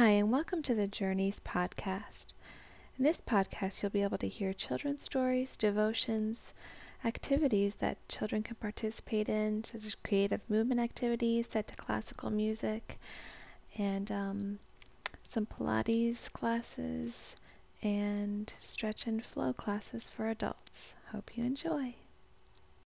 Hi, and welcome to the Journeys podcast. In this podcast, you'll be able to hear children's stories, devotions, activities that children can participate in, such as creative movement activities set to classical music, and um, some Pilates classes, and stretch and flow classes for adults. Hope you enjoy.